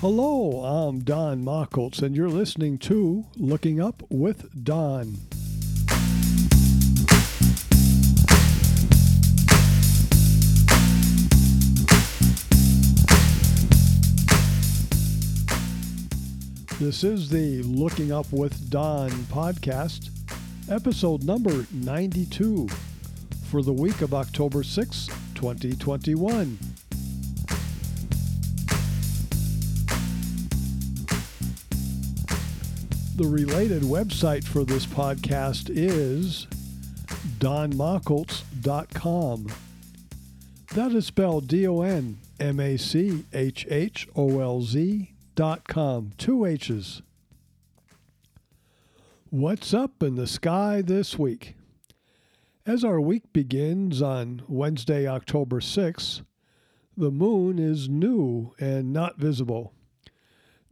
Hello, I'm Don Machholz, and you're listening to Looking Up with Don. This is the Looking Up with Don podcast, episode number 92 for the week of October 6, 2021. The related website for this podcast is donmachholz.com. That is spelled D O N M A C H H O L Z dot com. Two H's. What's up in the sky this week? As our week begins on Wednesday, October 6th, the moon is new and not visible.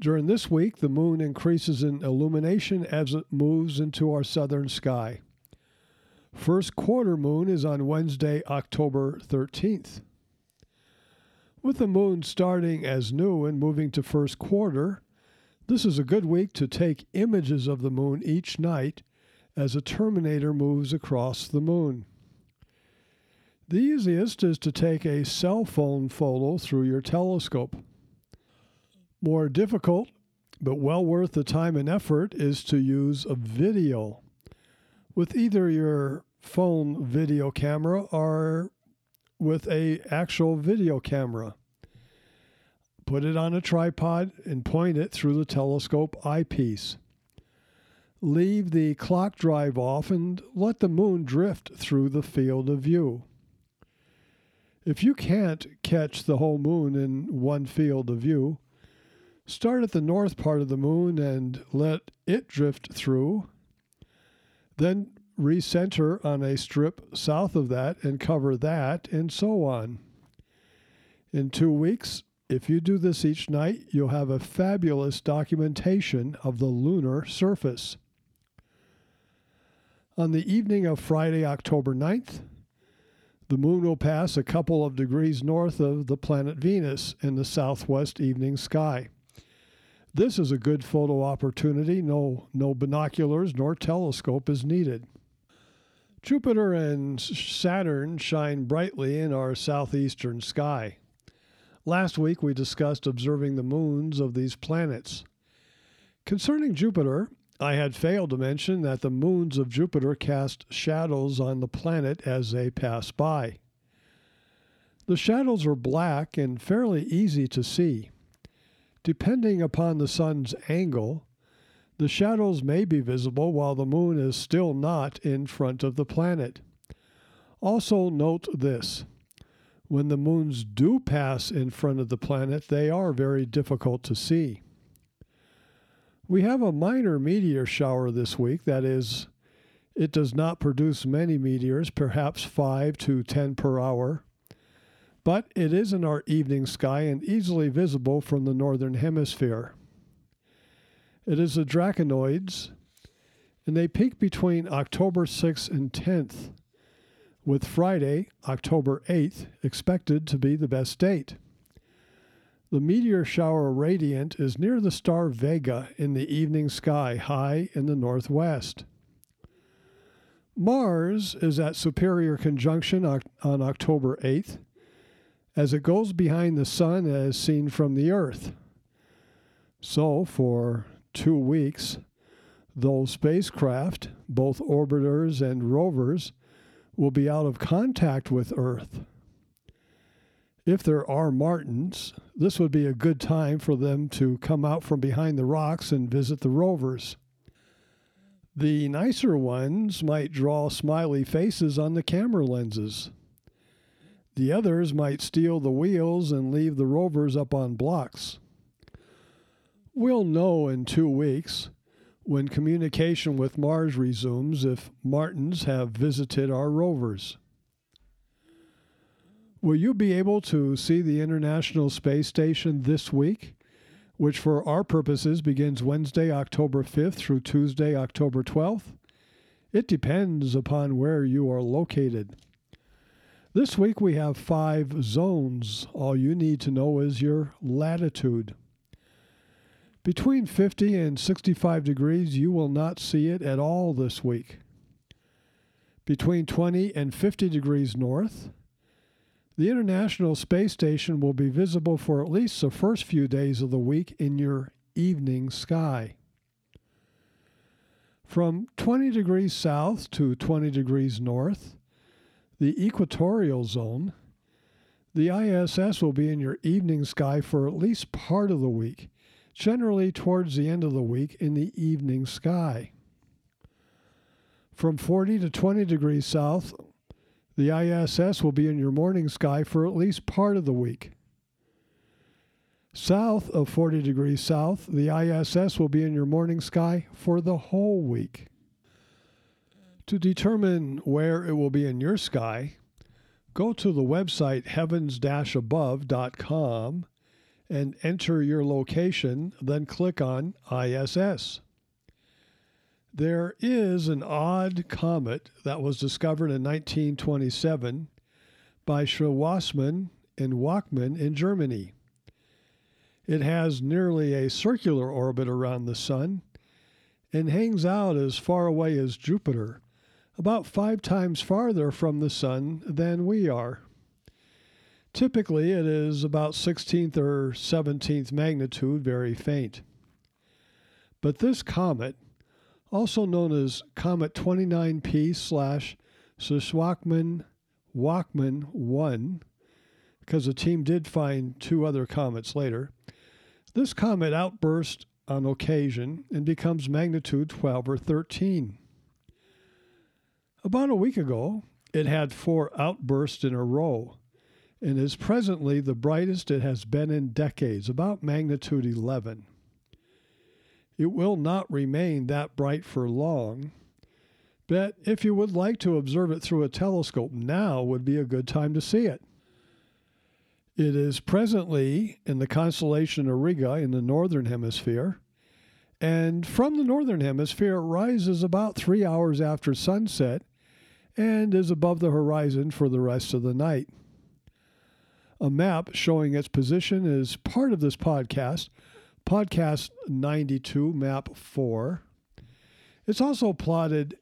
During this week, the moon increases in illumination as it moves into our southern sky. First quarter moon is on Wednesday, October 13th. With the moon starting as new and moving to first quarter, this is a good week to take images of the moon each night as a terminator moves across the moon. The easiest is to take a cell phone photo through your telescope. More difficult, but well worth the time and effort, is to use a video with either your phone video camera or with a actual video camera. Put it on a tripod and point it through the telescope eyepiece. Leave the clock drive off and let the moon drift through the field of view. If you can't catch the whole moon in one field of view, Start at the north part of the moon and let it drift through. Then recenter on a strip south of that and cover that, and so on. In two weeks, if you do this each night, you'll have a fabulous documentation of the lunar surface. On the evening of Friday, October 9th, the moon will pass a couple of degrees north of the planet Venus in the southwest evening sky. This is a good photo opportunity. No, no binoculars nor telescope is needed. Jupiter and Saturn shine brightly in our southeastern sky. Last week we discussed observing the moons of these planets. Concerning Jupiter, I had failed to mention that the moons of Jupiter cast shadows on the planet as they pass by. The shadows are black and fairly easy to see. Depending upon the sun's angle, the shadows may be visible while the moon is still not in front of the planet. Also, note this when the moons do pass in front of the planet, they are very difficult to see. We have a minor meteor shower this week, that is, it does not produce many meteors, perhaps 5 to 10 per hour but it is in our evening sky and easily visible from the northern hemisphere. It is the Draconoids, and they peak between October 6th and 10th, with Friday, October 8th, expected to be the best date. The meteor shower radiant is near the star Vega in the evening sky, high in the northwest. Mars is at superior conjunction on October 8th as it goes behind the sun as seen from the earth. So, for two weeks, those spacecraft, both orbiters and rovers, will be out of contact with Earth. If there are Martians, this would be a good time for them to come out from behind the rocks and visit the rovers. The nicer ones might draw smiley faces on the camera lenses. The others might steal the wheels and leave the rovers up on blocks. We'll know in two weeks, when communication with Mars resumes, if Martians have visited our rovers. Will you be able to see the International Space Station this week, which for our purposes begins Wednesday, October 5th through Tuesday, October 12th? It depends upon where you are located. This week we have five zones. All you need to know is your latitude. Between 50 and 65 degrees, you will not see it at all this week. Between 20 and 50 degrees north, the International Space Station will be visible for at least the first few days of the week in your evening sky. From 20 degrees south to 20 degrees north, the equatorial zone, the ISS will be in your evening sky for at least part of the week, generally towards the end of the week in the evening sky. From 40 to 20 degrees south, the ISS will be in your morning sky for at least part of the week. South of 40 degrees south, the ISS will be in your morning sky for the whole week. To determine where it will be in your sky, go to the website heavens above.com and enter your location, then click on ISS. There is an odd comet that was discovered in 1927 by Schwassmann and Wachmann in Germany. It has nearly a circular orbit around the Sun and hangs out as far away as Jupiter, about five times farther from the Sun than we are. Typically, it is about 16th or 17th magnitude, very faint. But this comet, also known as Comet 29P slash Schwassmann Wachmann 1, because the team did find two other comets later. This comet outbursts on occasion and becomes magnitude 12 or 13. About a week ago, it had four outbursts in a row and is presently the brightest it has been in decades, about magnitude 11. It will not remain that bright for long, but if you would like to observe it through a telescope, now would be a good time to see it. It is presently in the constellation Auriga in the northern hemisphere, and from the northern hemisphere it rises about three hours after sunset and is above the horizon for the rest of the night. A map showing its position is part of this podcast, Podcast 92, Map 4. It's also plotted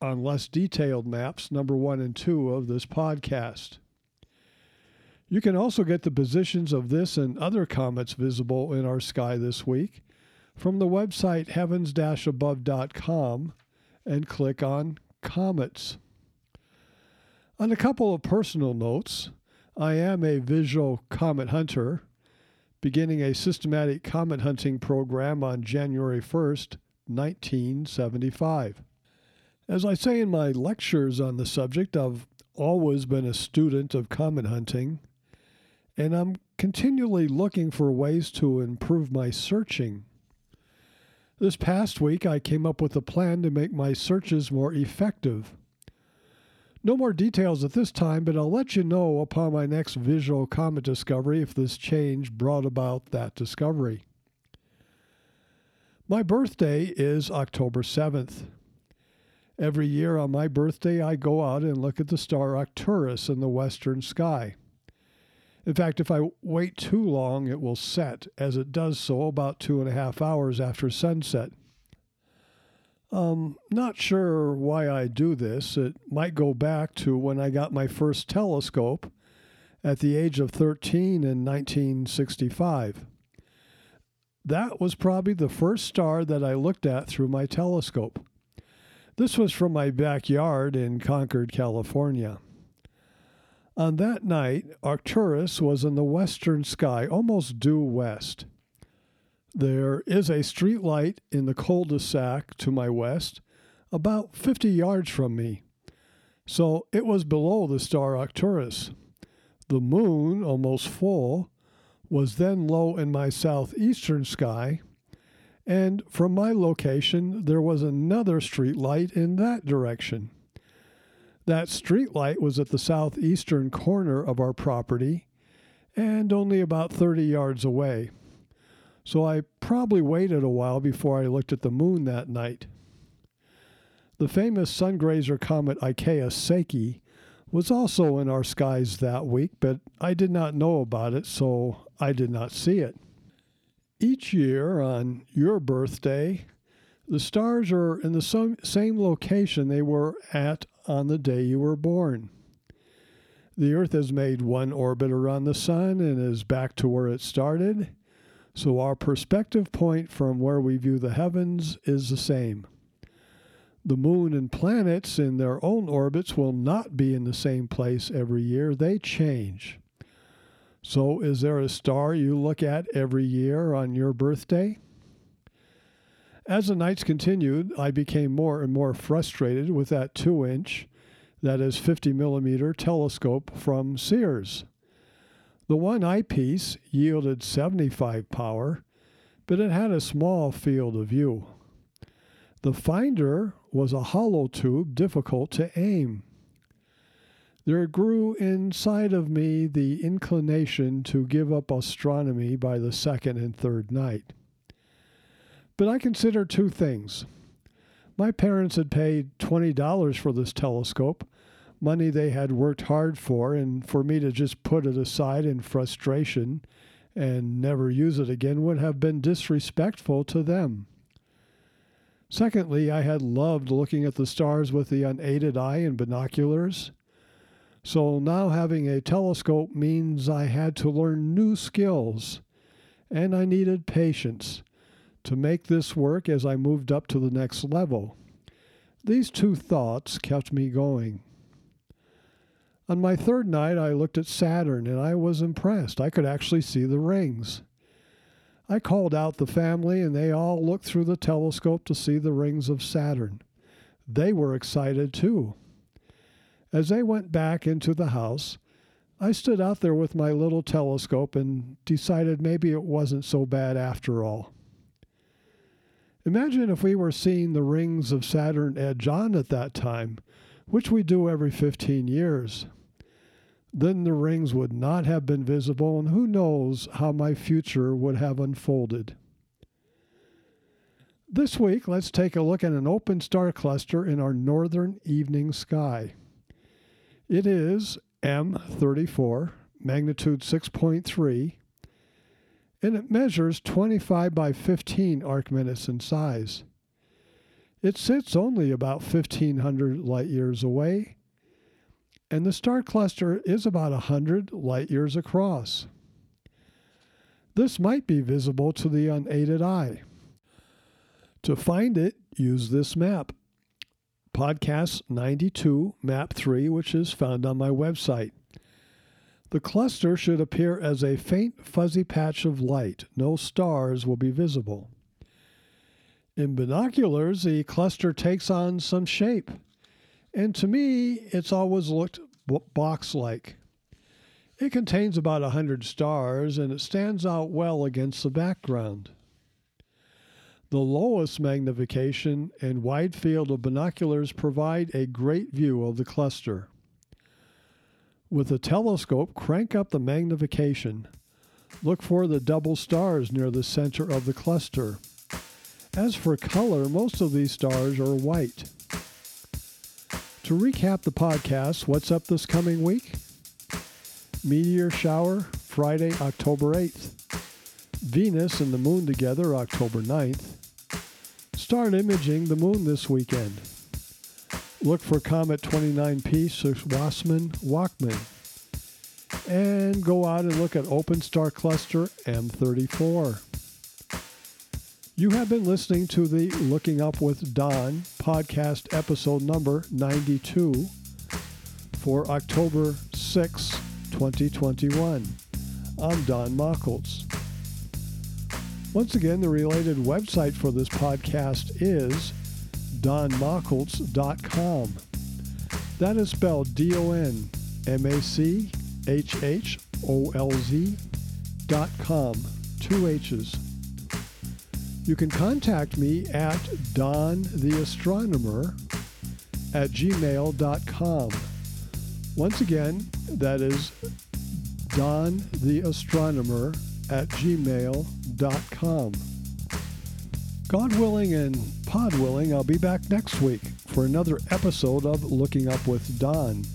on less detailed maps, number one and two of this podcast. You can also get the positions of this and other comets visible in our sky this week from the website heavens above.com and click on Comets. On a couple of personal notes, I am a visual comet hunter beginning a systematic comet hunting program on January 1st, 1975. As I say in my lectures on the subject, I've always been a student of comet hunting, and I'm continually looking for ways to improve my searching. This past week, I came up with a plan to make my searches more effective. No more details at this time, but I'll let you know upon my next visual comet discovery if this change brought about that discovery. My birthday is October 7th. Every year on my birthday, I go out and look at the star Arcturus in the western sky. In fact, if I wait too long, it will set, as it does so about two and a half hours after sunset. Um, not sure why I do this. It might go back to when I got my first telescope at the age of 13 in 1965. That was probably the first star that I looked at through my telescope. This was from my backyard in Concord, California. On that night, Arcturus was in the western sky, almost due west. There is a street light in the cul-de-sac to my west, about 50 yards from me. So it was below the star Arcturus. The moon, almost full, was then low in my southeastern sky, and from my location there was another street light in that direction. That street light was at the southeastern corner of our property and only about 30 yards away so I probably waited a while before I looked at the moon that night. The famous sun grazer comet Ikeya-Seki was also in our skies that week, but I did not know about it, so I did not see it. Each year on your birthday, the stars are in the same location they were at on the day you were born. The Earth has made one orbit around the Sun and is back to where it started, so our perspective point from where we view the heavens is the same. The moon and planets in their own orbits will not be in the same place every year, they change. So, is there a star you look at every year on your birthday? As the nights continued, I became more and more frustrated with that 2 inch, that is 50 millimeter telescope from Sears. The one eyepiece yielded 75 power, but it had a small field of view. The finder was a hollow tube difficult to aim. There grew inside of me the inclination to give up astronomy by the second and third night. But I considered two things. My parents had paid $20 for this telescope, money they had worked hard for, and for me to just put it aside in frustration and never use it again would have been disrespectful to them. Secondly, I had loved looking at the stars with the unaided eye and binoculars. So now having a telescope means I had to learn new skills, and I needed patience to make this work as I moved up to the next level. These two thoughts kept me going. On my third night, I looked at Saturn and I was impressed. I could actually see the rings. I called out the family and they all looked through the telescope to see the rings of Saturn. They were excited too. As they went back into the house, I stood out there with my little telescope and decided maybe it wasn't so bad after all. Imagine if we were seeing the rings of Saturn edge on at that time, which we do every 15 years. Then the rings would not have been visible, and who knows how my future would have unfolded. This week, let's take a look at an open star cluster in our northern evening sky. It is M34, magnitude 6.3, and it measures 25 by 15 arc minutes in size. It sits only about 1500 light years away, and the star cluster is about 100 light years across. This might be visible to the unaided eye. To find it, use this map. Podcast 92, Map 3, which is found on my website. The cluster should appear as a faint fuzzy patch of light. No stars will be visible. In binoculars, the cluster takes on some shape. And to me, it's always looked box like. It contains about a hundred stars and it stands out well against the background. The lowest magnification and wide field of binoculars provide a great view of the cluster. With a telescope, crank up the magnification. Look for the double stars near the center of the cluster. As for color, most of these stars are white. To recap the podcast, what's up this coming week? Meteor shower, Friday, October 8th. Venus and the moon together, October 9th. Start imaging the moon this weekend. Look for Comet 29P Schwassmann Wachmann. And go out and look at Open Star Cluster M34. You have been listening to the Looking Up with Don podcast episode number 92 for October 6, 2021. I'm Don Machholz. Once again, the related website for this podcast is donmachholz.com. That is spelled D O N M A C H H O L Z dot com. Two H's. You can contact me at dontheastronomer at gmail.com. Once again, that is dontheastronomer at gmail.com. God willing and pod willing, I'll be back next week for another episode of Looking Up with Don.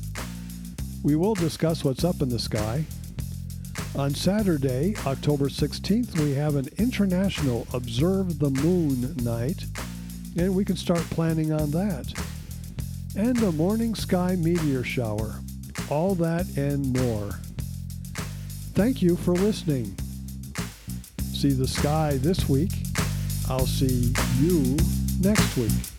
We will discuss what's up in the sky. On Saturday, October 16th, we have an international Observe the Moon night, and we can start planning on that. And a morning sky meteor shower. All that and more. Thank you for listening. See the sky this week. I'll see you next week.